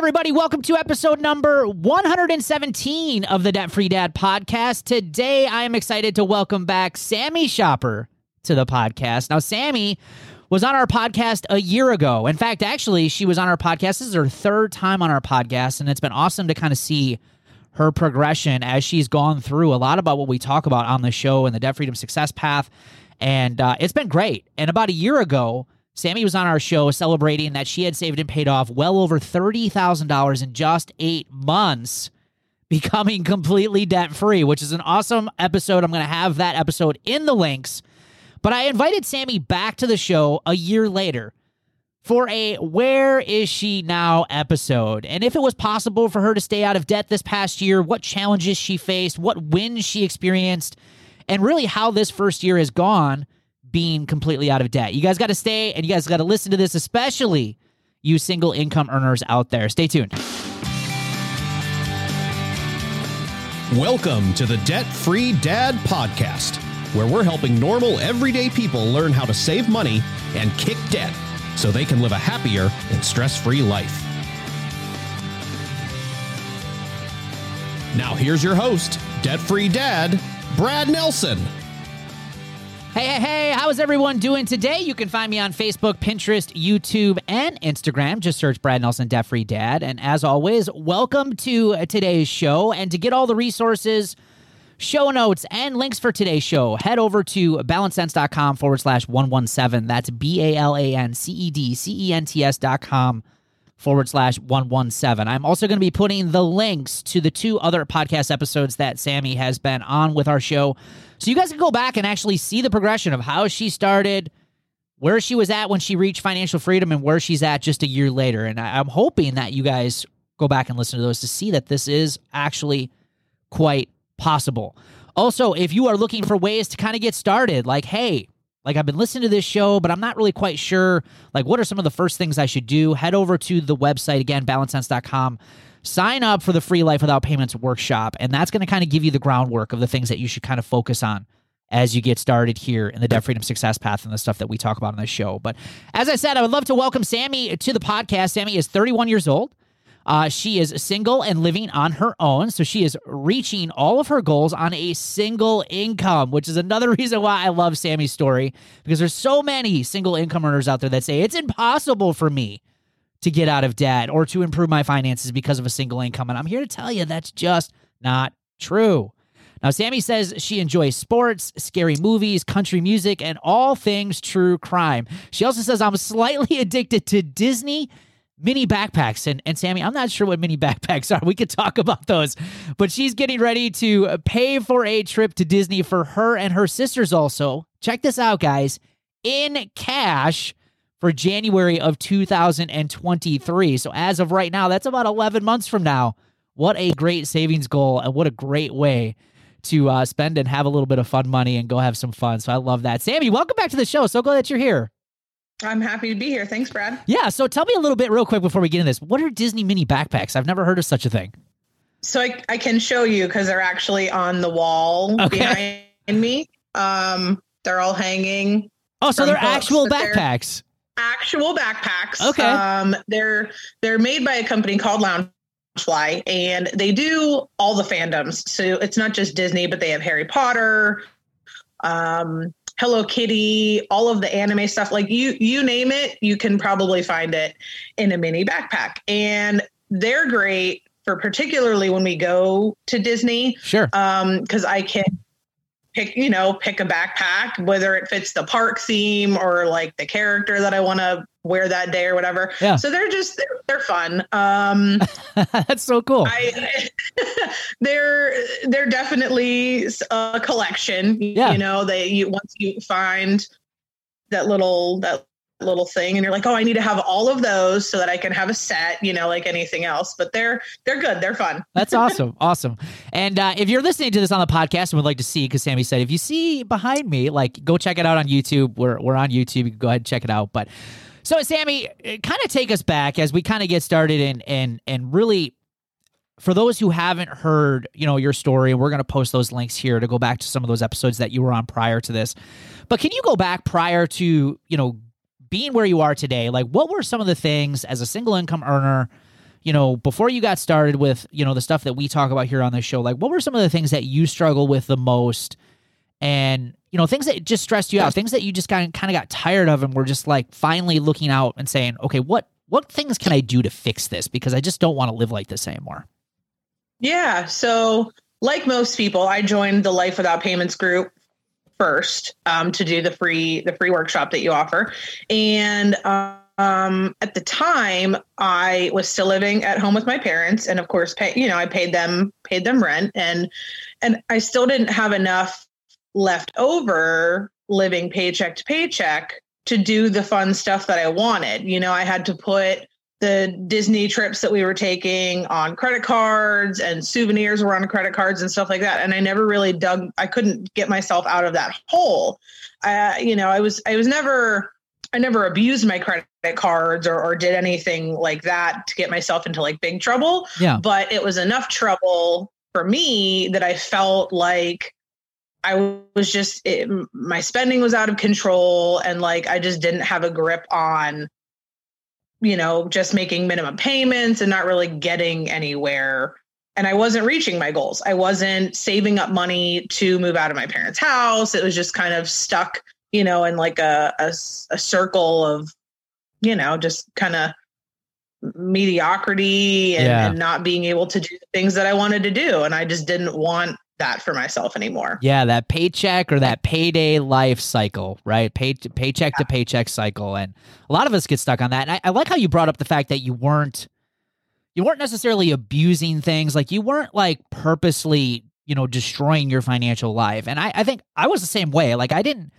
everybody. Welcome to episode number 117 of the Debt Free Dad podcast. Today, I am excited to welcome back Sami Schopper to the podcast. Now, Sami was on our podcast a year ago. In fact, actually, she was on our podcast. This is her third time on our podcast, and it's been awesome to kind of see her progression as she's gone through a lot about what we talk about on the show and the debt freedom success path. And uh, it's been great. And about a year ago, Sami was on our show celebrating that she had saved and paid off well over $30,000 in just eight months, becoming completely debt free, which is an awesome episode. I'm going to have that episode in the links. But I invited Sami back to the show a year later for a Where Is She Now episode. And if it was possible for her to stay out of debt this past year, what challenges she faced, what wins she experienced, and really how this first year has gone being completely out of debt. You guys got to stay and you guys got to listen to this, especially you single income earners out there. Stay tuned. Welcome to the Debt Free Dad Podcast, where we're helping normal, everyday people learn how to save money and kick debt so they can live a happier and stress free life. Now, here's your host, Debt Free Dad, Brad Nelson. Hey, hey, hey, how is everyone doing today? You can find me on Facebook, Pinterest, YouTube, and Instagram. Just search Brad Nelson, Debt Free Dad. And as always, welcome to today's show. And to get all the resources, show notes, and links for today's show, head over to balancedcents.com forward slash 117. That's B A L A N C E D C E N T S dot com forward slash 117. I'm also going to be putting the links to the two other podcast episodes that Sami has been on with our show. So you guys can go back and actually see the progression of how she started, where she was at when she reached financial freedom, and where she's at just a year later. And I'm hoping that you guys go back and listen to those to see that this is actually quite possible. Also, if you are looking for ways to kind of get started, like, hey, like I've been listening to this show, but I'm not really quite sure. Like, what are some of the first things I should do? Head over to the website again, balancedcents.com. Sign up for the free Life Without Payments workshop, and that's going to kind of give you the groundwork of the things that you should kind of focus on as you get started here in the debt freedom success path and the stuff that we talk about on this show. But as I said, I would love to welcome Sami to the podcast. Sami is 31 years old. Uh, she is single and living on her own. So she is reaching all of her goals on a single income, which is another reason why I love Sami's story because there's so many single income earners out there that say it's impossible for me to get out of debt or to improve my finances because of a single income. And I'm here to tell you that's just not true. Now, Sami says she enjoys sports, scary movies, country music, and all things true crime. She also says, I'm slightly addicted to Disney mini backpacks. And, and Sami, I'm not sure what mini backpacks are. We could talk about those. But she's getting ready to pay for a trip to Disney for her and her sisters also. Check this out, guys, in cash for January of 2023. So as of right now, that's about 11 months from now. What a great savings goal and what a great way to uh, spend and have a little bit of fun money and go have some fun. So I love that. Sami, welcome back to the show. So glad that you're here. I'm happy to be here. Thanks, Brad. Yeah. So tell me a little bit real quick before we get into this. What are Disney mini backpacks? I've never heard of such a thing. So I, I can show you because they're actually on the wall okay. behind me. Um, they're all hanging. Oh, so they're actual backpacks. Actual backpacks. Okay. Um, they're they're made by a company called Loungefly, and they do all the fandoms. So it's not just Disney, but they have Harry Potter, um, Hello Kitty, all of the anime stuff, like you you name it, you can probably find it in a mini backpack. And they're great for particularly when we go to Disney. Sure. Um, because I can pick, you know, pick a backpack, whether it fits the park theme or like the character that I want to wear that day or whatever. Yeah. So they're just they're, they're fun. Um That's so cool. I, they're they're definitely a collection. Yeah. You know, they you once you find that little that little thing and you're like, "Oh, I need to have all of those so that I can have a set, you know, like anything else." But they're they're good. They're fun. That's awesome. awesome. And uh, if you're listening to this on the podcast and would like to see cuz Sami said if you see behind me, like go check it out on YouTube. We're we're on YouTube. You go ahead and check it out. But so, Sami, kind of take us back as we kind of get started and and and really for those who haven't heard, you know, your story, and we're going to post those links here to go back to some of those episodes that you were on prior to this. But can you go back prior to, you know, being where you are today? Like, what were some of the things as a single income earner? you know, before you got started with, you know, the stuff that we talk about here on this show, like what were some of the things that you struggle with the most and, you know, things that just stressed you out, things that you just kind of kind of got tired of and were just like finally looking out and saying, "Okay, what what things can I do to fix this because I just don't want to live like this anymore." Yeah, so like most people, I joined the Life Without Payments group first um, to do the free the free workshop that you offer, and um, at the time I was still living at home with my parents, and of course, pay you know I paid them paid them rent, and and I still didn't have enough left over living paycheck to paycheck to do the fun stuff that I wanted. You know, I had to put the Disney trips that we were taking on credit cards and souvenirs were on credit cards and stuff like that. And I never really dug, I couldn't get myself out of that hole. Uh, you know, I was, I was never, I never abused my credit cards or, or did anything like that to get myself into like big trouble. Yeah. But it was enough trouble for me that I felt like I was just, it, my spending was out of control and like I just didn't have a grip on you know, just making minimum payments and not really getting anywhere. And I wasn't reaching my goals. I wasn't saving up money to move out of my parents' house. It was just kind of stuck, you know, in like a, a, a circle of, you know, just kind of mediocrity and, Yeah. and not being able to do the things that I wanted to do. And I just didn't want that for myself anymore. Yeah, that paycheck or that payday life cycle, right? Pay paycheck to paycheck cycle, and a lot of us get stuck on that. And I, I like how you brought up the fact that you weren't you weren't necessarily abusing things, like you weren't like purposely, you know, destroying your financial life. And I, I think I was the same way. Like I didn't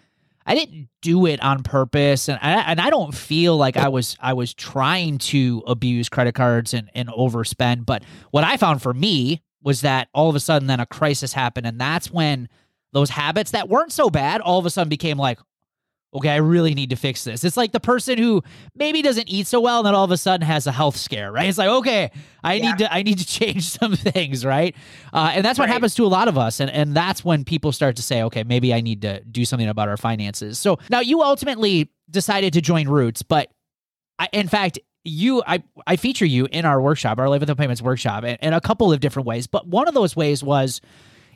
I didn't do it on purpose, and I, and I don't feel like I was I was trying to abuse credit cards and and overspend. But what I found for me was that all of a sudden then a crisis happened, and that's when those habits that weren't so bad all of a sudden became like, okay, I really need to fix this. It's like the person who maybe doesn't eat so well and then all of a sudden has a health scare, right? It's like, okay, I Yeah. need to I need to change some things, right? Uh, and that's what Right. happens to a lot of us, and and that's when people start to say, okay, maybe I need to do something about our finances. So now you ultimately decided to join Roots, but I, in fact, you I I feature you in our workshop, our Live Without Payments workshop, in, in a couple of different ways. But one of those ways was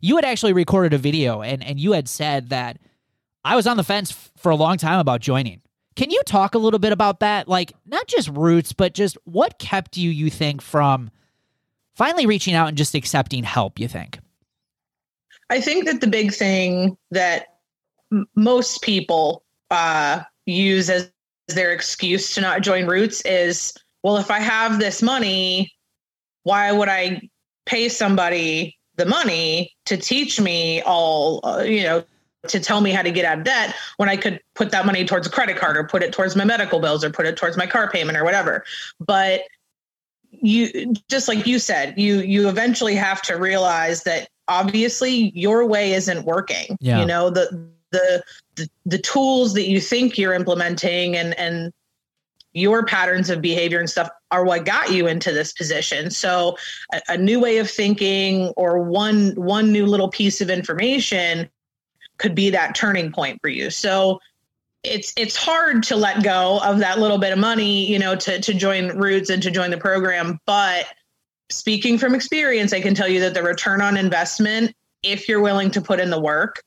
you had actually recorded a video, and and you had said that I was on the fence f- for a long time about joining. Can you talk a little bit about that? Like not just Roots, but just what kept you, you think, from finally reaching out and just accepting help? You think? I think that the big thing that m- most people uh, use as their excuse to not join Roots is, well, if I have this money, why would I pay somebody the money to teach me all, uh, you know, to tell me how to get out of debt when I could put that money towards a credit card or put it towards my medical bills or put it towards my car payment or whatever. But you just like you said, you you eventually have to realize that obviously your way isn't working. Yeah. You know, the the the, tools that you think you're implementing and and your patterns of behavior and stuff are what got you into this position. So a, a new way of thinking or one one new little piece of information could be that turning point for you. So it's it's hard to let go of that little bit of money you know to to join roots and to join the program but speaking from experience i can tell you that the return on investment if you're willing to put in the work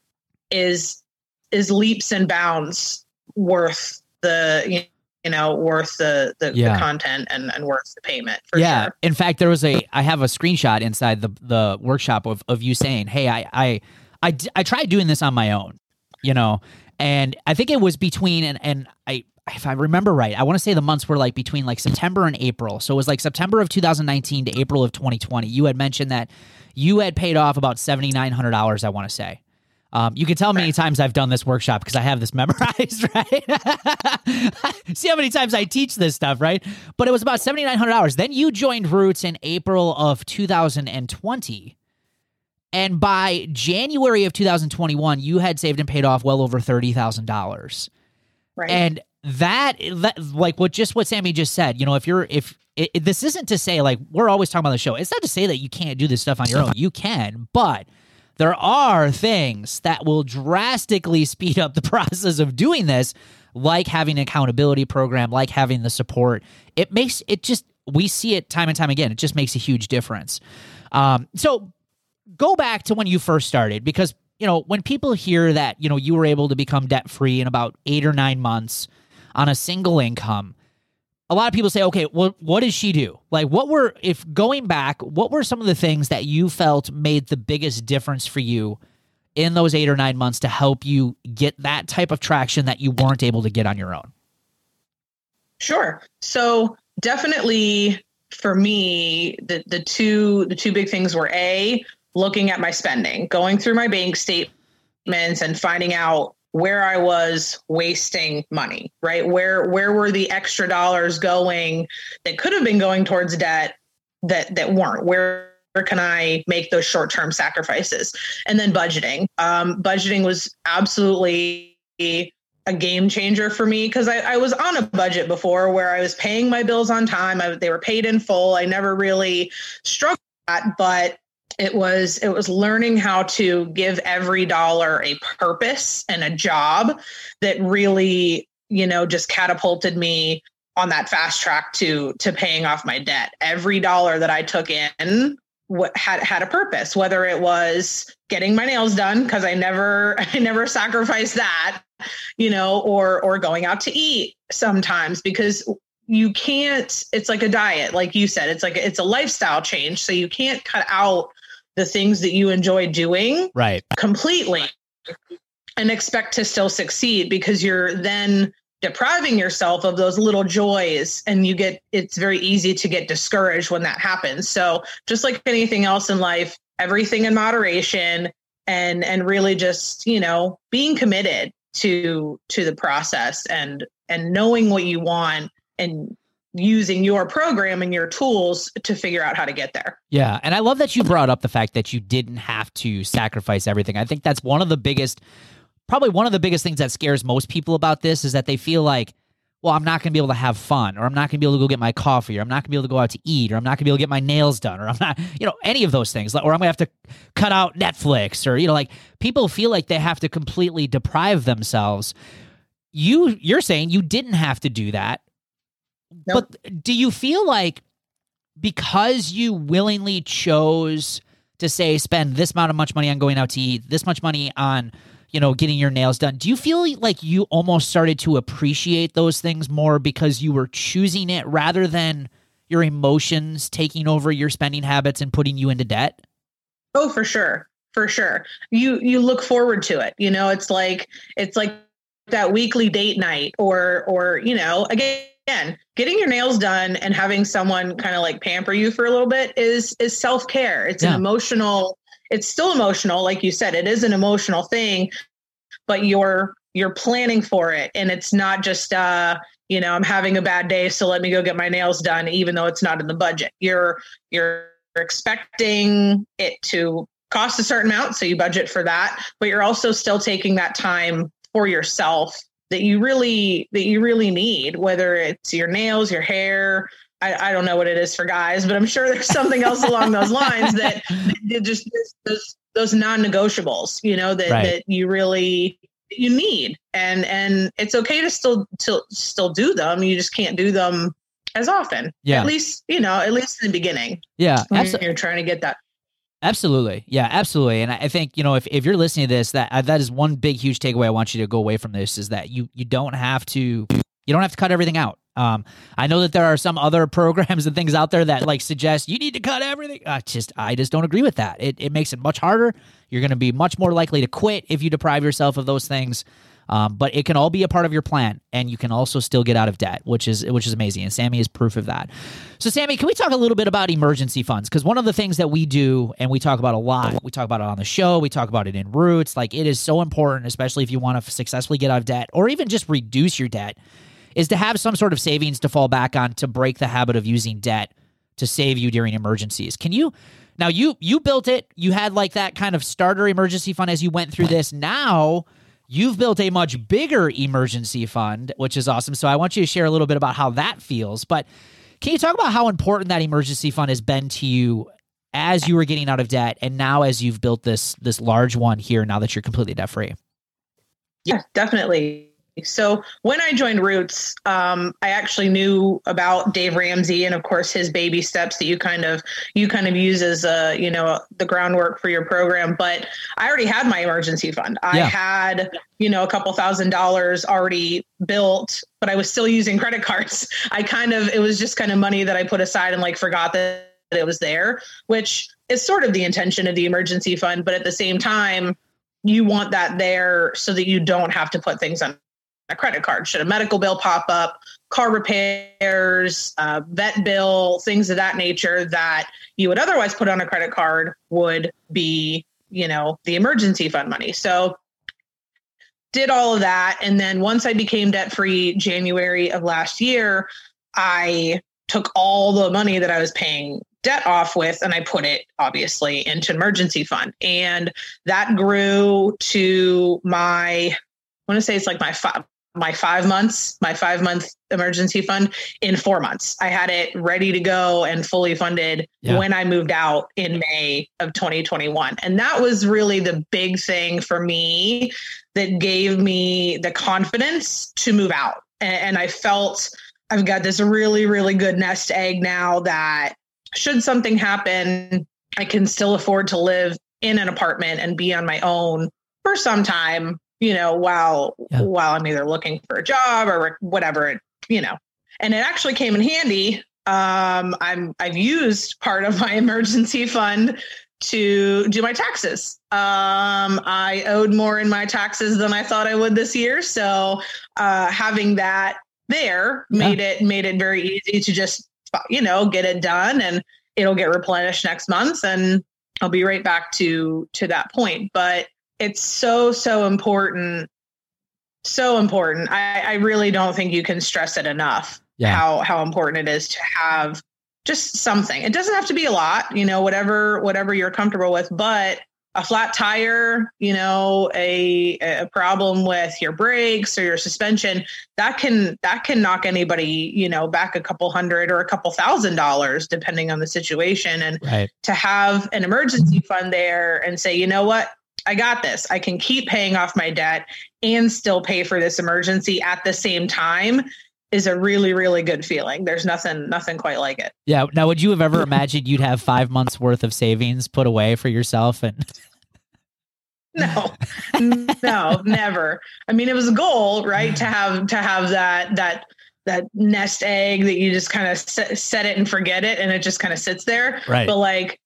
is is leaps and bounds worth the you you know worth the the, Yeah. the content and and worth the payment for yeah. sure In fact, there was a I have a screenshot inside the the workshop of of you saying, "Hey, I, I i i tried doing this on my own." You know, and I think it was between and and I if I remember right, I want to say the months were like between like September and April. So it was like September of 2019 to April of 2020. You had mentioned that you had paid off about $7900 I want to say. Um, you can tell how many times I've done this workshop because I have this memorized, right? See how many times I teach this stuff, right? But it was about seventy nine hundred dollars. Then you joined Roots in April of two thousand and twenty, and by January of two thousand twenty one, you had saved and paid off well over thirty thousand dollars. right And that, that, like what just what Sami just said, you know, if you're if it, it- this isn't to say like we're always talking about the show. It's not to say that you can't do this stuff on your own. You can, but there are things that will drastically speed up the process of doing this, like having an accountability program, like having the support. It makes it just we see it time and time again. It just makes a huge difference. Um, so go back to when you first started because you know when people hear that you know you were able to become debt free in about eight or nine months on a single income a lot of people say okay well what did she do? Like what were if going back what were some of the things that you felt made the biggest difference for you in those eight or nine months to help you get that type of traction that you weren't able to get on your own? Sure. So definitely for me the the two the two big things were a looking at my spending going through my bank statements and finding out where I was wasting money, right? Where where were the extra dollars going that could have been going towards debt that that weren't? Where can I make those short term sacrifices? And then budgeting. Um, budgeting was absolutely a game changer for me because I, I, was on a budget before where I was paying my bills on time. I, they were paid in full. I never really struggled that, but it was it was learning how to give every dollar a purpose and a job that really you know just catapulted me on that fast track to to paying off my debt. Every dollar that i took in what had had a purpose whether it was getting my nails done because i never i never sacrificed that you know or or going out to eat sometimes because you can't it's like a diet like you said it's like it's a lifestyle change so you can't cut out the things that you enjoy doing right. completely and expect to still succeed because you're then depriving yourself of those little joys and you get it's very easy to get discouraged when that happens. So just like anything else in life everything in moderation and and really just you know being committed to to the process and and knowing what you want and using your program and your tools to figure out how to get there. Yeah. And I love that you brought up the fact that you didn't have to sacrifice everything. I think that's one of the biggest, probably one of the biggest things that scares most people about this is that they feel like, well, I'm not going to be able to have fun, or I'm not going to be able to go get my coffee, or I'm not going to be able to go out to eat, or I'm not going to be able to get my nails done, or I'm not, you know, any of those things, or I'm going to have to cut out Netflix, or, you know, like people feel like they have to completely deprive themselves. You, you're saying you didn't have to do that Nope. But do you feel like because you willingly chose to say spend this amount of much money on going out to eat, this much money on you know getting your nails done, do you feel like you almost started to appreciate those things more because you were choosing it rather than your emotions taking over your spending habits and putting you into debt? Oh, for sure. For sure. You you look forward to it. You know, it's like it's like that weekly date night or or you know, again again, getting your nails done and having someone kind of like pamper you for a little bit is is self-care. It's yeah. an emotional, it's still emotional, like you said, it is an emotional thing, but you're you're planning for it. And it's not just uh, you know, I'm having a bad day, so let me go get my nails done, even though it's not in the budget. You're you're expecting it to cost a certain amount, so you budget for that, but you're also still taking that time for yourself that you really that you really need whether it's your nails your hair I, I don't know what it is for guys but i'm sure there's something else along those lines that, that just those, those non-negotiables you know that, right. that you really you need and and it's okay to still to still do them you just can't do them as often yeah at least you know at least in the beginning yeah absolutely. you're trying to get that Absolutely. Yeah, absolutely. And I think, you know, if, if you're listening to this, that uh, that is one big huge takeaway I want you to go away from this is that you you don't have to you don't have to cut everything out. Um, I know that there are some other programs and things out there that like suggest you need to cut everything. I just I just don't agree with that. It it makes it much harder. You're going to be much more likely to quit if you deprive yourself of those things. Um, but it can all be a part of your plan, and you can also still get out of debt, which is which is amazing. And Sami is proof of that. So, Sami, can we talk a little bit about emergency funds? Because one of the things that we do, and we talk about a lot, we talk about it on the show, we talk about it in Roots. Like it is so important, especially if you want to successfully get out of debt or even just reduce your debt, is to have some sort of savings to fall back on to break the habit of using debt to save you during emergencies. Can you? Now you you built it. You had like that kind of starter emergency fund as you went through this. Now You've built a much bigger emergency fund, which is awesome. So I want you to share a little bit about how that feels. But can you talk about how important that emergency fund has been to you as you were getting out of debt and now as you've built this this large one here now that you're completely debt free? Yeah, definitely. So when I joined Roots, um, I actually knew about Dave Ramsey and of course his baby steps that you kind of you kind of use as a you know the groundwork for your program. But I already had my emergency fund. I had you know a couple thousand dollars already built, but I was still using credit cards. I kind of it was just kind of money that I put aside and like forgot that it was there, which is sort of the intention of the emergency fund. But at the same time, you want that there so that you don't have to put things on a credit card. Should a medical bill pop up, car repairs, uh, vet bill, things of that nature that you would otherwise put on a credit card would be, you know, the emergency fund money. So did all of that. And then once I became debt free January of last year, I took all the money that I was paying debt off with and I put it obviously into emergency fund. And that grew to my I want to say it's like my five my five months, my five month emergency fund in four months. I had it ready to go and fully funded yeah. when I moved out in May of 2021. And that was really the big thing for me that gave me the confidence to move out. And, and I felt I've got this really, really good nest egg now that should something happen, I can still afford to live in an apartment and be on my own for some time, you know, while yeah. while I'm either looking for a job or whatever, you know. And it actually came in handy. Um, I'm I've used part of my emergency fund to do my taxes. Um, I owed more in my taxes than I thought I would this year, so uh, having that there yeah. made it made it very easy to just you know, get it done and it'll get replenished next month and I'll be right back to to that point. But it's so, so important. So important. I, I really don't think you can stress it enough yeah. how how important it is to have just something. It doesn't have to be a lot, you know, whatever whatever you're comfortable with, but a flat tire, you know, a a problem with your brakes or your suspension, that can that can knock anybody, you know, back a couple hundred or a couple thousand dollars depending on the situation and right. to have an emergency fund there and say, you know what? I got this. I can keep paying off my debt and still pay for this emergency at the same time is a really really good feeling. There's nothing nothing quite like it. Yeah. Now would you have ever imagined you'd have five months worth of savings put away for yourself and no. No never. I mean it was a goal right to have to have that that that nest egg that you just kind of set, set it and forget it and it just kind of sits there. Right. But like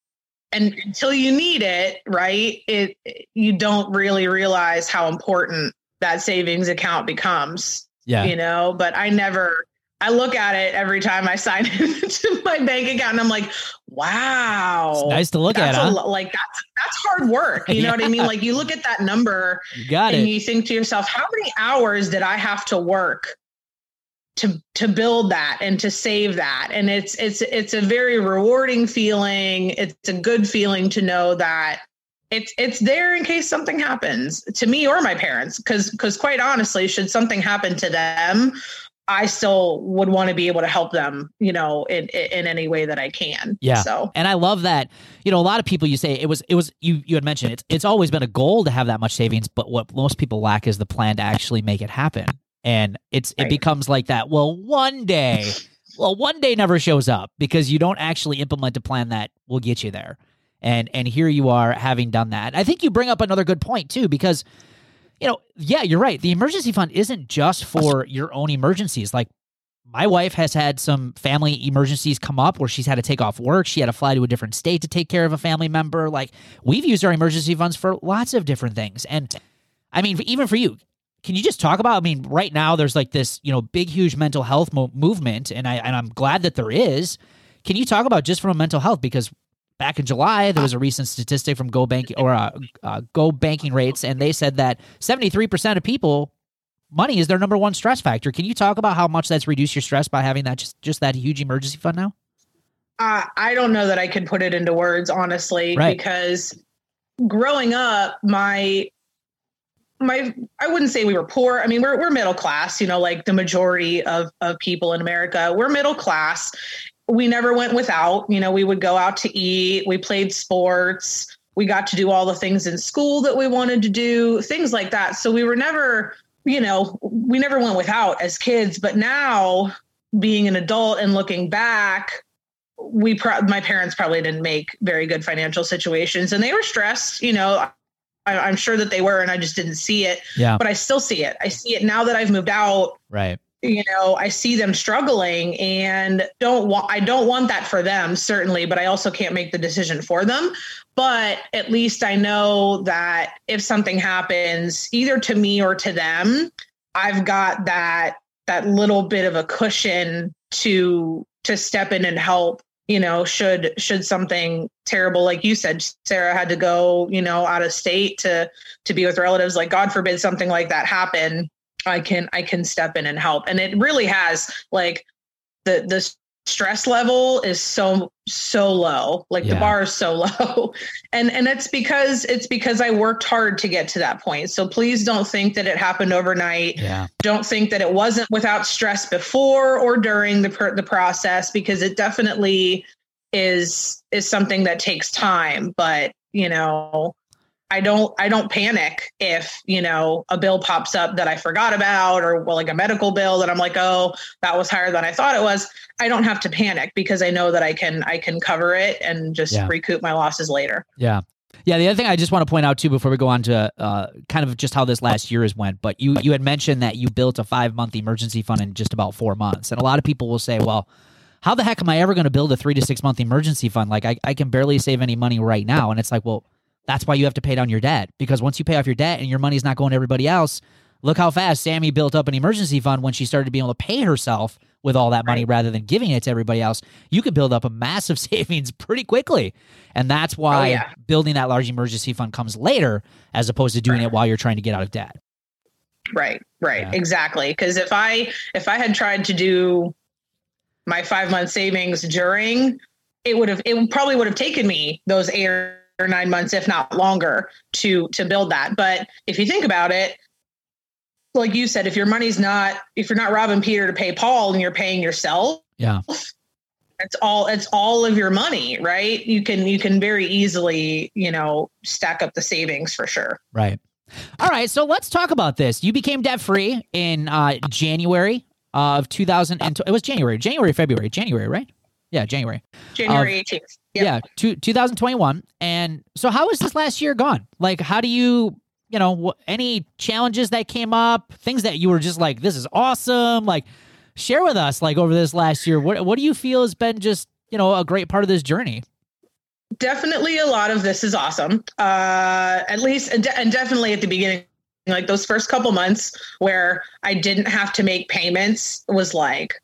and until you need it right it you don't really realize how important that savings account becomes yeah you know but i never I look at it every time I sign into my bank account and I'm like, wow. It's nice to look at. Huh? Like that's that's hard work. You yeah. know what I mean? Like you look at that number you got and it. you think to yourself, how many hours did I have to work to to build that and to save that? And it's it's it's a very rewarding feeling. It's a good feeling to know that it's it's there in case something happens to me or my parents because because quite honestly should something happen to them I still would want to be able to help them, you know, in in any way that I can. Yeah. So, and I love that. You know, a lot of people you say it was it was you you had mentioned it's it's always been a goal to have that much savings, but what most people lack is the plan to actually make it happen. And it's right. it becomes like that. Well, one day, well, one day never shows up because you don't actually implement a plan that will get you there. And and here you are having done that. I think you bring up another good point too because you know, yeah, you're right. The emergency fund isn't just for your own emergencies. Like my wife has had some family emergencies come up where she's had to take off work. She had to fly to a different state to take care of a family member. Like we've used our emergency funds for lots of different things. And I mean, even for you, can you just talk about? I mean, right now there's like this, you know, big, huge mental health mo- movement, and I and I'm glad that there is. Can you talk about just from a mental health because back in July, there was a recent statistic from Go Bank or uh, uh, Go Banking Rates, and they said that 73% of people money is their number one stress factor. Can you talk about how much that's reduced your stress by having that just just that huge emergency fund now? Uh, I don't know that I could put it into words honestly, right. because growing up, my my I wouldn't say we were poor. I mean, we're we're middle class, you know, like the majority of of people in America. We're middle class we never went without. You know, we would go out to eat, we played sports, we got to do all the things in school that we wanted to do, things like that. So we were never you know, we never went without as kids, but now being an adult and looking back, we pro- my parents probably didn't make very good financial situations and they were stressed, you know. I, am sure that they were, and I just didn't see it. Yeah. But I still see it. I see it now that I've moved out. Right. You know, I see them struggling, and don't want. I don't want that for them, certainly. But I also can't make the decision for them. But at least I know that if something happens, either to me or to them, I've got that that little bit of a cushion to to step in and help you know should should something terrible like you said sarah had to go you know out of state to to be with relatives. Like god forbid something like that happen i can i can step in and help. And it really has like the the stress level is so so low. Like Yeah. the bar is so low. And and it's because it's because i worked hard to get to that point. So please don't think that it happened overnight. Yeah. don't think that it wasn't without stress before or during the per- the process because it definitely is is something that takes time. But you know i don't i don't panic if you know a bill pops up that i forgot about or well like a medical bill that i'm like oh that was higher than i thought it was i don't have to panic because i know that i can i can cover it and just Yeah. recoup my losses later Yeah. Yeah, the other thing I just want to point out too before we go on to uh, kind of just how this last year has went, but you you had mentioned that you built a five month emergency fund in just about four months, and a lot of people will say, well, how the heck am I ever going to build a three to six month emergency fund? Like I, I can barely save any money right now, and it's like, well, that's why you have to pay down your debt because once you pay off your debt and your money's not going to everybody else, look how fast Sami built up an emergency fund when she started being able to pay herself with all that money rather than giving it to everybody else. You could build up a massive savings pretty quickly. And that's oh, why Oh, yeah. building that large emergency fund comes later as opposed to doing it while you're trying to get out of debt. Right, right, Yeah. exactly. Because if I if I had tried to do my five month savings during, it would have it probably would have taken me those eight or nine months, if not longer, to to build that. But if you think about it, like you said, if your money's not if you're not robbing Peter to pay Paul and you're paying yourself, Yeah. it's all it's all of your money, right? You can you can very easily you know stack up the savings for sure. Right. All right. So let's talk about this. You became debt free in uh, January of 2000. And it was January, January, February, January, right? Yeah, January. January Yeah, two, 2021. And so, how has this last year gone? Like, how do you, you know, any challenges that came up, things that you were just like, this is awesome? Like, share with us, like, over this last year, what, what do you feel has been just, you know, a great part of this journey? definitely a lot of this is awesome uh at least and, de- and definitely at the beginning like those first couple months where i didn't have to make payments was like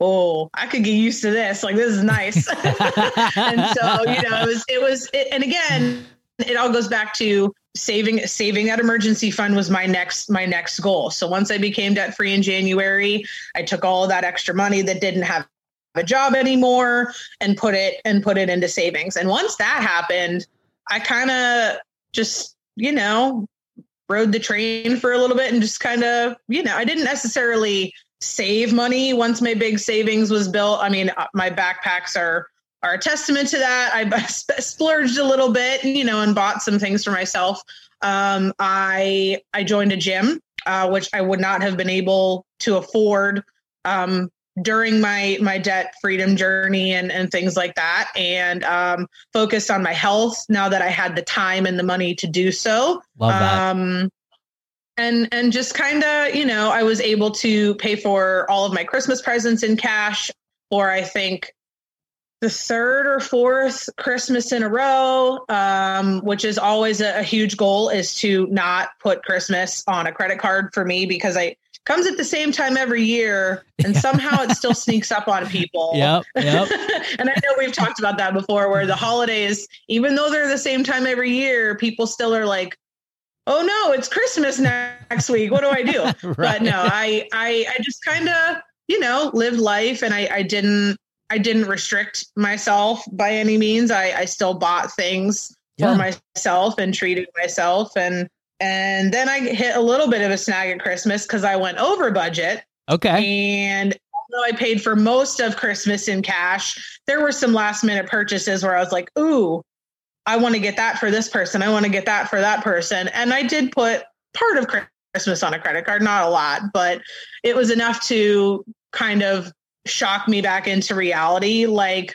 oh i could get used to this. Like this is nice. And so you know it was it was it, and again it all goes back to saving saving that emergency fund was my next my next goal. So once i became debt free in january i took all of that extra money that didn't have a job anymore and put it and put it into savings. And once that happened i kind of just you know rode the train for a little bit and just kind of you know i didn't necessarily save money once my big savings was built. I mean uh, my backpacks are are a testament to that. I splurged a little bit you know and bought some things for myself. Um, i i joined a gym uh, which i would not have been able to afford um, during my my debt freedom journey and and things like that. And um, focused on my health now that i had the time and the money to do so. Love that. And and just kind of you know i was able to pay for all of my christmas presents in cash or i think the third or fourth christmas in a row um, which is always a, a huge goal is to not put christmas on a credit card for me because i comes at the same time every year and somehow it still sneaks up on people Yep. Yep. and I know we've talked about that before, where the holidays, even though they're the same time every year, people still are like, "Oh no, it's Christmas next week. What do I do?" But no, I I I just kind of you know lived life, and I I didn't I didn't restrict myself by any means. I I still bought things Yeah. for myself and treated myself, and and then I hit a little bit of a snag at Christmas because I went over budget. Okay. And although I paid for most of Christmas in cash, there were some last minute purchases where I was like, ooh, I want to get that for this person. I want to get that for that person. And I did put part of Christmas on a credit card, not a lot, but it was enough to kind of shock me back into reality. Like,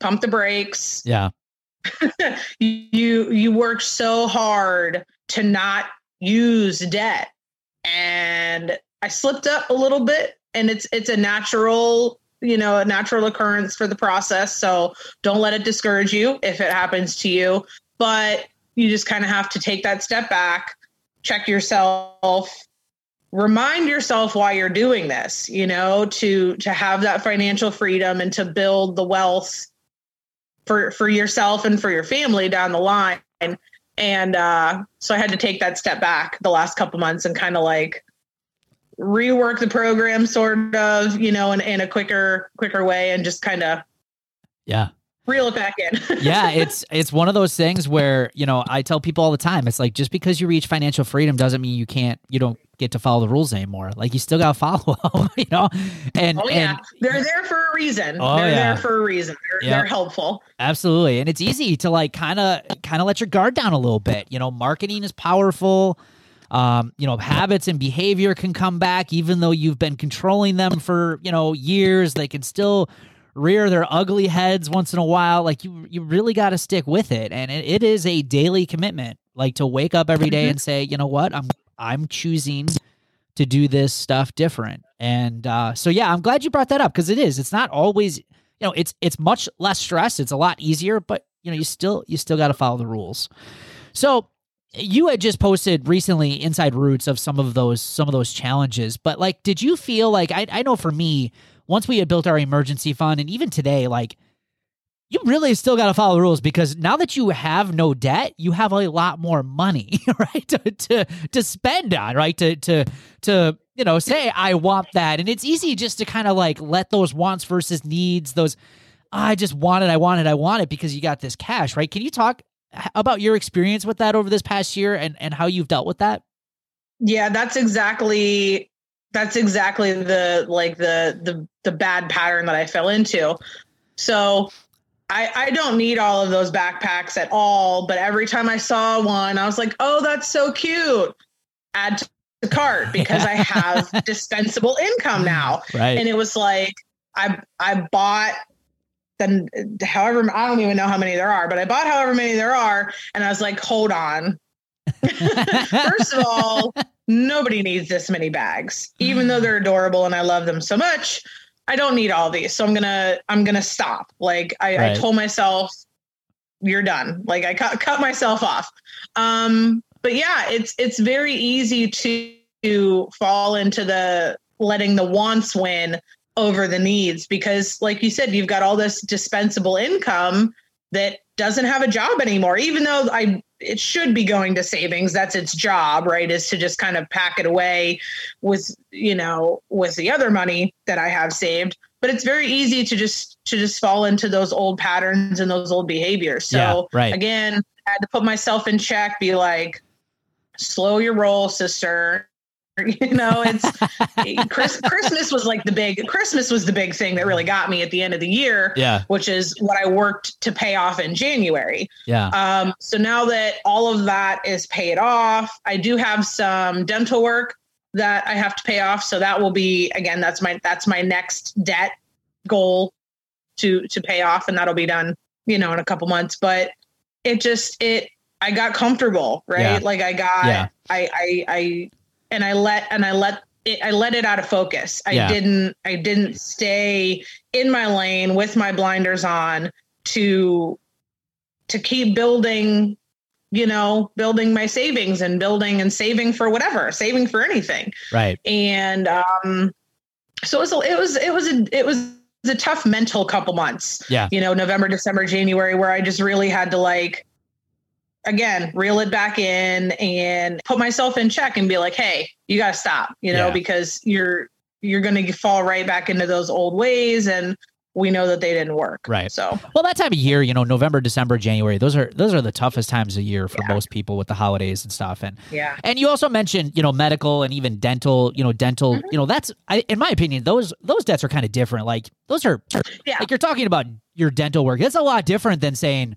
pump the brakes. Yeah. you you work so hard to not use debt, and I slipped up a little bit, and it's it's a natural you know a natural occurrence for the process. So don't let it discourage you if it happens to you, but you just kind of have to take that step back check yourself remind yourself why you're doing this you know to to have that financial freedom and to build the wealth for for yourself and for your family down the line and uh so i had to take that step back the last couple months and kind of like rework the program sort of you know in, in a quicker quicker way and just kind of yeah reel it back in. yeah, it's it's one of those things where you know I tell people all the time. It's like just because you reach financial freedom doesn't mean you can't you don't get to follow the rules anymore. Like you still got to follow them, you know. And oh yeah, and, they're there for a reason. Oh, they're yeah. there for a reason. They're, they're helpful. Absolutely. And it's easy to like kind of kind of let your guard down a little bit. You know, marketing is powerful. Um, you know, habits and behavior can come back even though you've been controlling them for, you know, years. They can still rear their ugly heads once in a while. Like you you really got to stick with it. And it, it is a daily commitment. Like to wake up every day and say, "You know what? I'm I'm choosing to do this stuff different." And uh so yeah, I'm glad you brought that up because it is. It's not always you know it's it's much less stress it's a lot easier but you know you still you still got to follow the rules so you had just posted recently inside roots of some of those some of those challenges but like did you feel like i, I know for me once we had built our emergency fund and even today like you really still got to follow the rules because now that you have no debt, you have a lot more money, right? To to, to spend on, right? To to to you know say I want that, and it's easy just to kind of like let those wants versus needs, those I just want it, I want it, I want it because you got this cash, right? Can you talk about your experience with that over this past year and and how you've dealt with that? Yeah, that's exactly that's exactly the like the the the bad pattern that I fell into. So I I don't need all of those backpacks at all, but every time I saw one, I was like, "Oh, that's so cute." Add to the cart because I have dispensable income now. Right. And it was like I I bought then however I don't even know how many there are, but I bought however many there are and I was like, "Hold on. First of all, nobody needs this many bags, even though they're adorable and I love them so much. I don't need all these, so I'm gonna I'm gonna stop. Like I, Right. I told myself, you're done. Like I cut cut myself off. Um, but yeah, it's it's very easy to, to fall into the letting the wants win over the needs because, like you said, you've got all this dispensable income that doesn't have a job anymore even though i it should be going to savings. That's its job right is to just kind of pack it away with you know with the other money that i have saved. But it's very easy to just to just fall into those old patterns and those old behaviors. So Yeah, right. again i had to put myself in check be like slow your roll sister you know it's Chris, christmas was like the big christmas was the big thing that really got me at the end of the year Yeah. which is what I worked to pay off in January. Yeah. Um, so now that all of that is paid off, I do have some dental work that I have to pay off. So that will be again, that's my that's my next debt goal to to pay off, and that'll be done, you know, in a couple months. But it just it I got comfortable, right? Yeah. Like I got Yeah. I I I and I let and I let it, I let it out of focus. I Yeah. didn't I didn't stay in my lane with my blinders on to to keep building you know building my savings and building and saving for whatever saving for anything Right. and um so it was it was it was a it was a tough mental couple months Yeah. you know november december january where i just really had to like again reel it back in and put myself in check and be like hey you got to stop you know Yeah. because you're you're going to fall right back into those old ways and we know that they didn't work Right. so Well, that time of year, you know, November, December, January, those are those are the toughest times of year for most people with the holidays and stuff. And yeah and you also mentioned, you know, medical and even dental, you know, dental, Mm-hmm. you know, that's I, in my opinion, those those debts are kind of different. Like those are Yeah. like you're talking about your dental work. That's a lot different than saying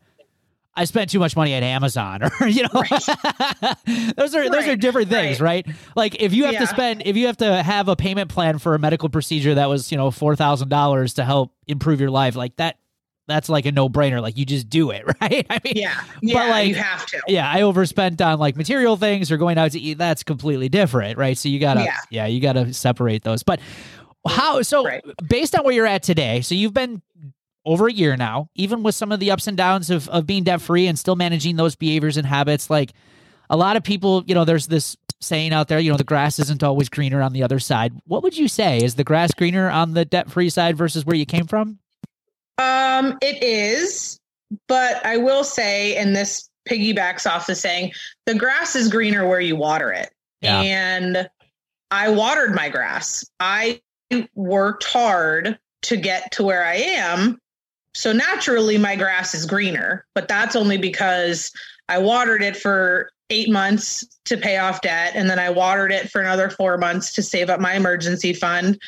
I spent too much money at Amazon or you know right. those are right. those are different things, right? right? Like if you have yeah. to spend if you have to have a payment plan for a medical procedure that was, you know, $4,000 to help improve your life, like that that's like a no-brainer like you just do it, right? I mean Yeah. yeah but like you have to. Yeah, I overspent on like material things or going out to eat, that's completely different, right? So you got to yeah. yeah, you got to separate those. But how so based on where you're at today, so you've been over a year now, even with some of the ups and downs of, of being debt free and still managing those behaviors and habits. Like a lot of people, you know, there's this saying out there, you know, the grass isn't always greener on the other side. What would you say? Is the grass greener on the debt free side versus where you came from? Um, it is, but I will say, and this piggybacks off the saying, the grass is greener where you water it. Yeah. And I watered my grass. I worked hard to get to where I am so naturally, my grass is greener, but that's only because I watered it for eight months to pay off debt. And then I watered it for another four months to save up my emergency fund.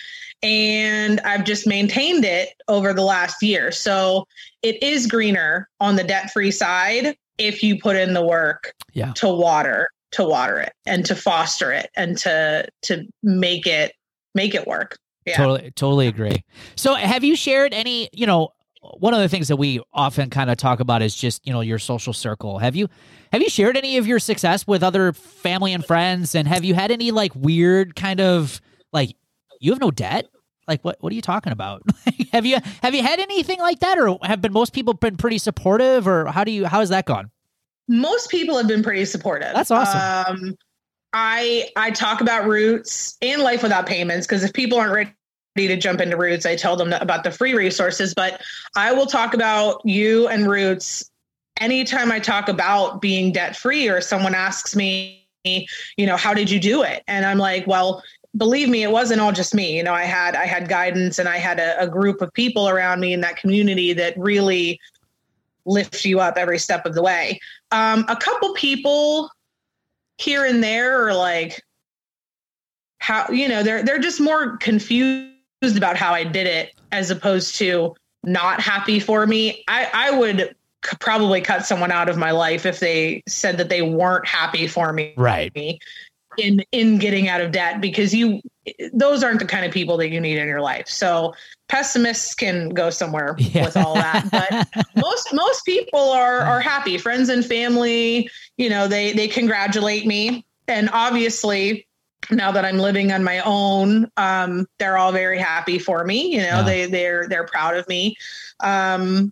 And I've just maintained it over the last year. So it is greener on the debt free side if you put in the work yeah. to water to water it and to foster it and to to make it make it work yeah. Totally, totally agree. So, have you shared any, you know, one of the things that we often kind of talk about is just you know your social circle. Have you have you shared any of your success with other family and friends? And have you had any like weird kind of like you have no debt? Like what what are you talking about? Have you have you had anything like that? Or have been most people been pretty supportive? Or how do you how has that gone? Most people have been pretty supportive. That's awesome. Um i i talk about roots and life without payments because if people aren't ready to jump into Roots, I tell them about the free resources, but I will talk about you and Roots anytime I talk about being debt free or someone asks me, you know, how did you do it? And I'm like, well, believe me, it wasn't all just me. You know, I had I had guidance and I had a, a group of people around me in that community that really lift you up every step of the way. Um, a couple people here and there are like, how you know they're they're just more confused about how I did it as opposed to not happy for me, I, I would probably cut someone out of my life if they said that they weren't happy for me. Right. In in getting out of debt because you those aren't the kind of people that you need in your life. So pessimists can go somewhere yeah. with all that. But most most people are are happy. Friends and family, you know, they they congratulate me. And obviously now that I'm living on my own, um, they're all very happy for me. You know, yeah. they they're they're proud of me. Um,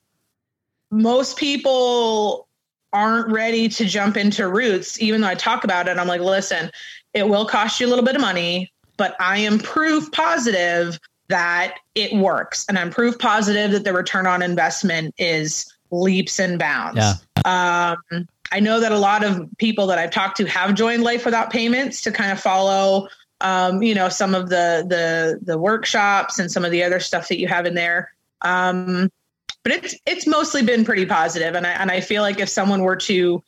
most people aren't ready to jump into roots, even though I talk about it. I'm like, listen, it will cost you a little bit of money, but I am proof positive that it works, and I'm proof positive that the return on investment is leaps and bounds. Yeah. Um, I know that a lot of people that I've talked to have joined Life Without Payments to kind of follow, um, you know, some of the the the workshops and some of the other stuff that you have in there. Um, but it's it's mostly been pretty positive, and I and I feel like if someone were to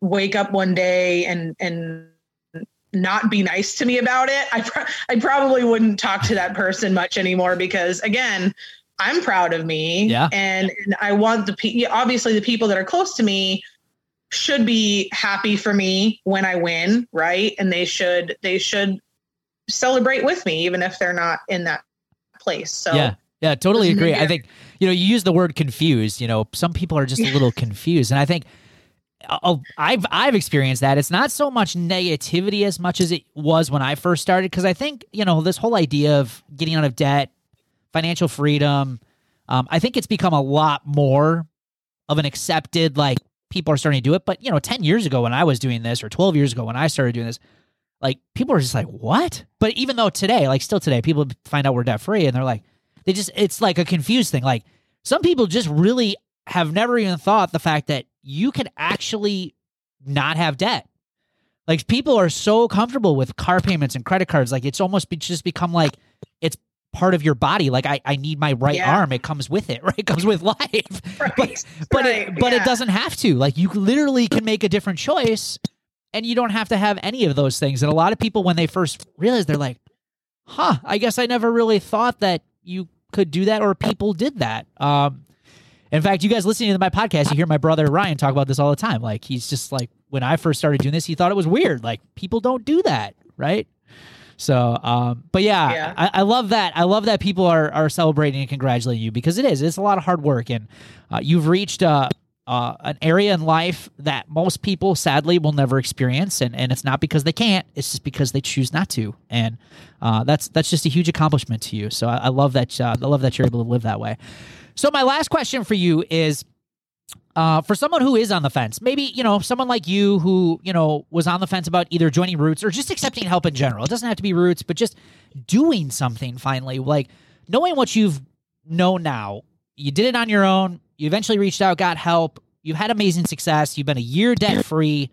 wake up one day and and not be nice to me about it, I pro- I probably wouldn't talk to that person much anymore because again, I'm proud of me, yeah, and, and I want the pe- obviously the people that are close to me should be happy for me when I win, right? And they should they should celebrate with me even if they're not in that place. So Yeah. Yeah, totally agree. I think you know, you use the word confused, you know, some people are just a little confused and I think oh, I've I've experienced that. It's not so much negativity as much as it was when I first started because I think, you know, this whole idea of getting out of debt, financial freedom, um, I think it's become a lot more of an accepted like people are starting to do it. But you know, ten years ago when I was doing this, or twelve years ago when I started doing this, like people are just like, "What?" But even though today, like still today, people find out we're debt free, and they're like, they just it's like a confused thing. Like some people just really have never even thought the fact that you can actually not have debt. Like people are so comfortable with car payments and credit cards, like it's almost be, just become like it's part of your body. Like I, I need my right yeah. arm. It comes with it, right? It comes with life. Right. But but right. it but yeah. it doesn't have to. Like you literally can make a different choice and you don't have to have any of those things. And a lot of people when they first realize they're like, huh, I guess I never really thought that you could do that or people did that. Um In fact, you guys listening to my podcast, you hear my brother Ryan talk about this all the time. Like he's just like when I first started doing this, he thought it was weird. Like people don't do that, right? So, um, but yeah, Yeah. I, I love that. I love that people are are celebrating and congratulating you because it is. It's a lot of hard work, and uh, you've reached uh, uh, an area in life that most people sadly will never experience, and and it's not because they can't. It's just because they choose not to, and uh, that's that's just a huge accomplishment to you. So I, I love that. Uh, I love that you're able to live that way. So my last question for you is uh, for someone who is on the fence, maybe you know someone like you who you know was on the fence about either joining Roots or just accepting help in general. It doesn't have to be Roots, but just doing something finally, like knowing what you've know now. You did it on your own. You eventually reached out, got help. You've had amazing success. You've been a year debt free,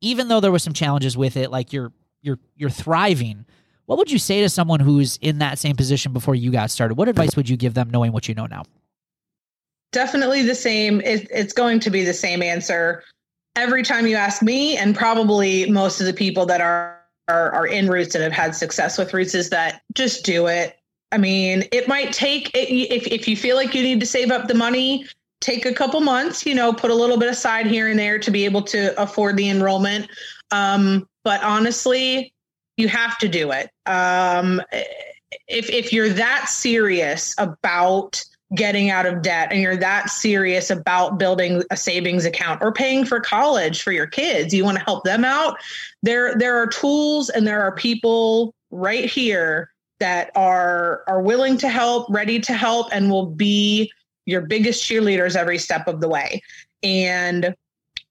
even though there were some challenges with it. Like you're you're you're thriving. What would you say to someone who's in that same position before you got started? What advice would you give them, knowing what you know now? Definitely the same. It, it's going to be the same answer every time you ask me, and probably most of the people that are, are are in Roots and have had success with Roots is that just do it. I mean, it might take if if you feel like you need to save up the money, take a couple months. You know, put a little bit aside here and there to be able to afford the enrollment. Um, but honestly, you have to do it. Um, if if you're that serious about getting out of debt and you're that serious about building a savings account or paying for college for your kids you want to help them out there there are tools and there are people right here that are are willing to help ready to help and will be your biggest cheerleaders every step of the way. And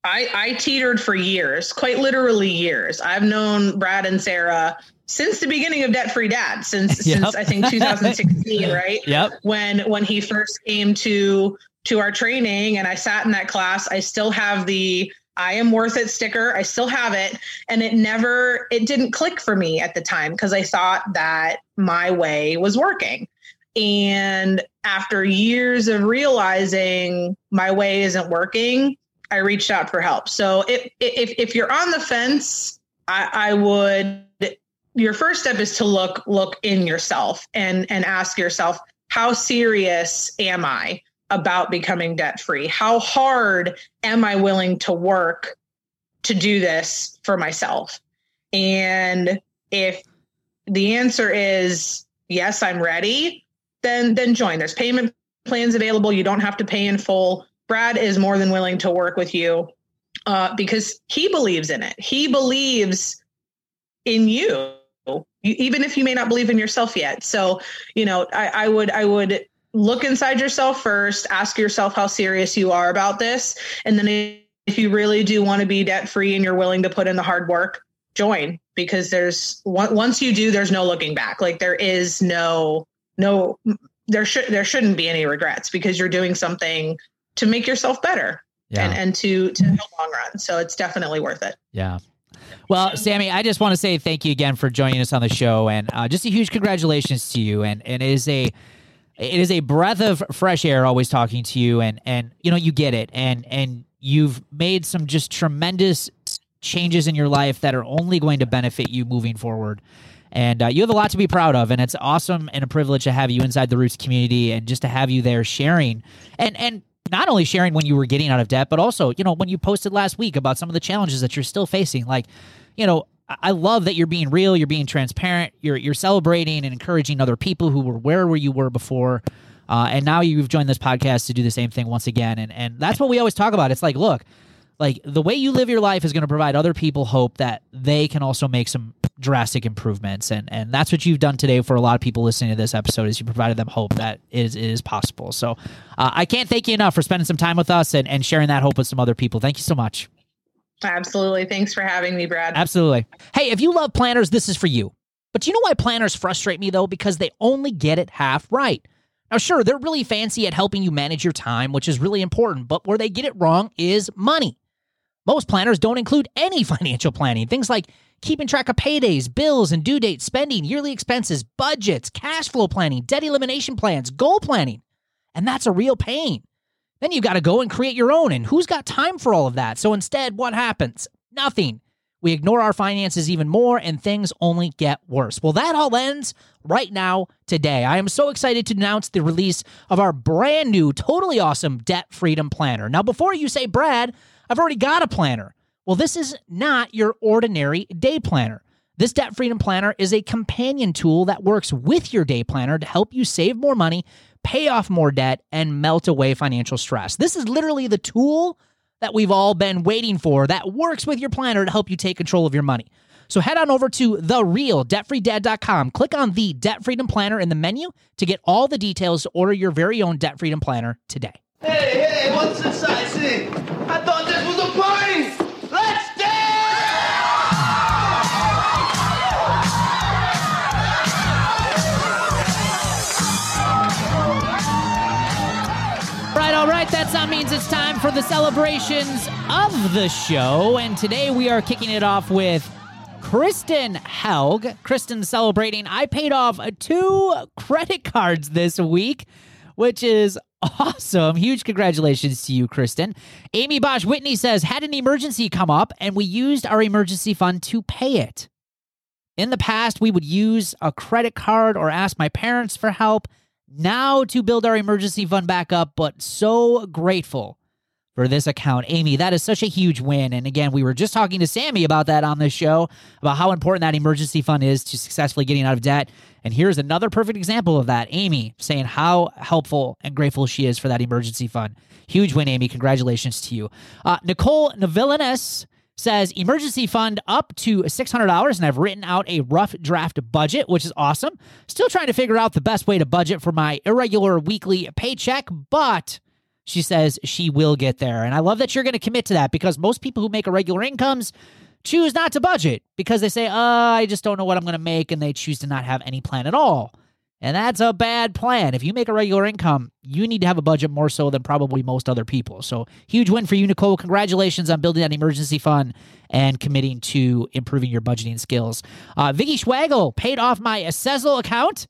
I, I teetered for years, quite literally years. I've known Brad and Sarah since the beginning of Debt Free Dad, since Yep. since I think 2016, right? Yep. when when he first came to to our training and I sat in that class, I still have the I am worth it sticker. I still have it and it never it didn't click for me at the time because I thought that my way was working. And after years of realizing my way isn't working, I reached out for help. So if if if you're on the fence, I, I would your first step is to look look in yourself and and ask yourself how serious am i about becoming debt free how hard am i willing to work to do this for myself? And if the answer is yes i'm ready then then join. There's payment plans available. You don't have to pay in full brad is more than willing to work with you uh, because he believes in it he believes in you you, even if you may not believe in yourself yet. So, you know, I, I would I would look inside yourself first, ask yourself how serious you are about this, and then if you really do want to be debt free and you're willing to put in the hard work, join because there's once you do, there's no looking back. Like there is no no there should there shouldn't be any regrets because you're doing something to make yourself better and and to to the long run. So it's definitely worth it. Yeah. Well, Sami, I just want to say thank you again for joining us on the show, and uh, just a huge congratulations to you. And, and it is a it is a breath of fresh air always talking to you, and and you know you get it, and and you've made some just tremendous changes in your life that are only going to benefit you moving forward. And uh, you have a lot to be proud of, and it's awesome and a privilege to have you inside the Roots community, and just to have you there sharing, and and not only sharing when you were getting out of debt, but also, you know, when you posted last week about some of the challenges that you're still facing. Like, you know, I- love that you're being real, you're being transparent, you're you're celebrating and encouraging other people who were where where you were before. Uh, and now you've joined this podcast to do the same thing once again. And and that's what we always talk about. It's like, look, like the way you live your life is going to provide other people hope that they can also make some drastic improvements and and that's what you've done today for a lot of people listening to this episode is you provided them hope that is it is possible. So uh, i can't thank you enough for spending some time with us and, and sharing that hope with some other people. Thank you so much. Absolutely. Thanks for having me, Brad. absolutely. Hey if you love planners this is for you. But do you know why planners frustrate me though? Because they only get it half right. Now sure they're really fancy at helping you manage your time which is really important but where they get it wrong is money most planners don't include any financial planning. Things like keeping track of paydays, bills and due dates, spending, yearly expenses, budgets, cash flow planning, debt elimination plans, goal planning. And that's a real pain. Then you got to go and create your own. And who's got time for all of that? So instead, what happens? Nothing. we ignore our finances even more, and things only get worse. Well, that all ends right now today. I am so excited to announce the release of our brand new, totally awesome Debt Freedom Planner. Now, before you say, Brad, I've already got a planner. Well, this is not your ordinary day planner. This Debt Freedom Planner is a companion tool that works with your day planner to help you save more money, pay off more debt, and melt away financial stress. This is literally the tool that we've all been waiting for that works with your planner to help you take control of your money. So head on over to therealdebtfreedad.com. Click on the Debt Freedom Planner in the menu to get all the details to order your very own Debt Freedom Planner today. Hey, hey, what's this I see? I thought this was a party! Let's dance! Right, all right, that means it's time for the celebrations of the show. And today we are kicking it off with Kristen Helg. Kristen celebrating. I paid off two credit cards this week, which is awesome. Huge congratulations to you, Kristen. Amy Bosch Whitney says, had an emergency come up and we used our emergency fund to pay it. In the past, we would use a credit card or ask my parents for help. Now to build our emergency fund back up, but so grateful for this account. Amy, that is such a huge win. And again, we were just talking to Sami about that on this show, about how important that emergency fund is to successfully getting out of debt. And here's another perfect example of that. Amy saying how helpful and grateful she is for that emergency fund. Huge win, Amy. Congratulations to you. Uh, Nicole Navillanes says emergency fund up to $600 and I've written out a rough draft budget, which is awesome. Still trying to figure out the best way to budget for my irregular weekly paycheck, but she says she will get there. And I love that you're going to commit to that because most people who make irregular incomes choose not to budget because they say, uh, I just don't know what I'm going to make. And they choose to not have any plan at all. And that's a bad plan. If you make a regular income, you need to have a budget more so than probably most other people. So, huge win for you, Nicole. Congratulations on building that emergency fund and committing to improving your budgeting skills. Uh, Vicky Schwagel paid off my Sezzle account.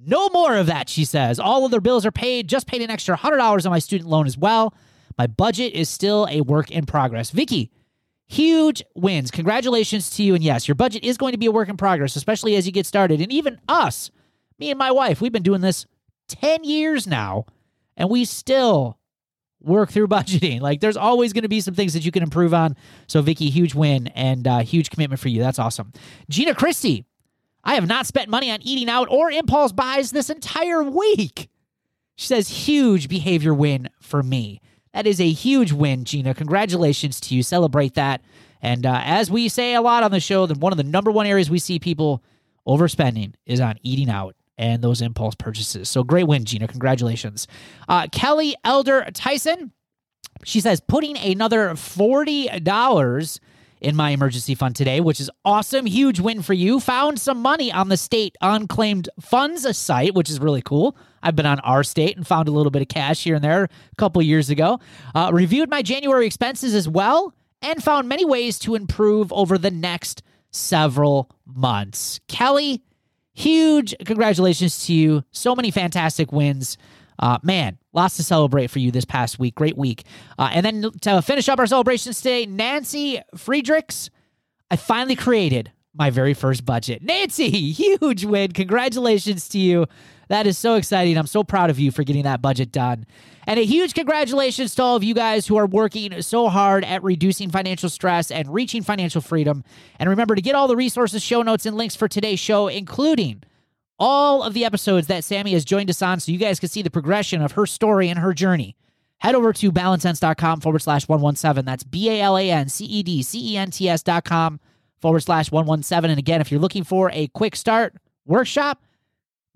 No more of that, she says. All other bills are paid. Just paid an extra $100 on my student loan as well. My budget is still a work in progress. Vicky, huge wins. Congratulations to you. And yes, your budget is going to be a work in progress, especially as you get started. And even us, me and my wife, we've been doing this 10 years now, and we still work through budgeting. Like there's always going to be some things that you can improve on. So, Vicky, huge win and uh, huge commitment for you. That's awesome. Gina Christie, I have not spent money on eating out or impulse buys this entire week. She says, huge behavior win for me. That is a huge win, Gina. Congratulations to you. Celebrate that. And uh, as we say a lot on the show, that one of the number one areas we see people overspending is on eating out and those impulse purchases. So great win, Gina. Congratulations. Uh, Kelly Elder Tyson, she says, putting another $40 in my emergency fund today, which is awesome. Huge win for you. Found some money on the state unclaimed funds site, which is really cool. I've been on our state and found a little bit of cash here and there a couple years ago. Uh, reviewed my January expenses as well and found many ways to improve over the next several months. Kelly, huge congratulations to you. So many fantastic wins. Uh, man, lots to celebrate for you this past week. Great week. Uh, and then to finish up our celebrations today, Nancy Friedrichs, I finally created my very first budget. Nancy, huge win. Congratulations to you. That is so exciting. I'm so proud of you for getting that budget done. And a huge congratulations to all of you guys who are working so hard at reducing financial stress and reaching financial freedom. And remember to get all the resources, show notes, and links for today's show, including all of the episodes that Sami has joined us on so you guys can see the progression of her story and her journey. Head over to balancedcents.com forward slash 117. That's B A L A N C E D C E N T S dot com forward slash 117. And again, if you're looking for a quick start workshop,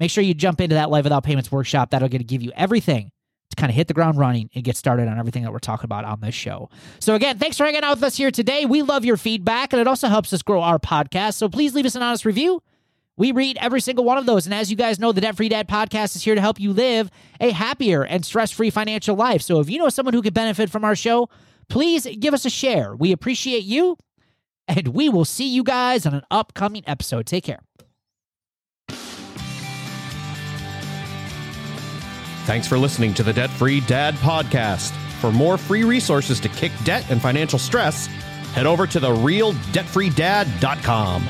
make sure you jump into that Life Without Payments workshop. That'll get to give you everything to kind of hit the ground running and get started on everything that we're talking about on this show. So, again, thanks for hanging out with us here today. We love your feedback, and it also helps us grow our podcast. So, please leave us an honest review. We read every single one of those. And as you guys know, the Debt Free Dad podcast is here to help you live a happier and stress free financial life. So, if you know someone who could benefit from our show, please give us a share. We appreciate you, and we will see you guys on an upcoming episode. Take care. Thanks for listening to the Debt Free Dad podcast. For more free resources to kick debt and financial stress, head over to therealdebtfreedad.com.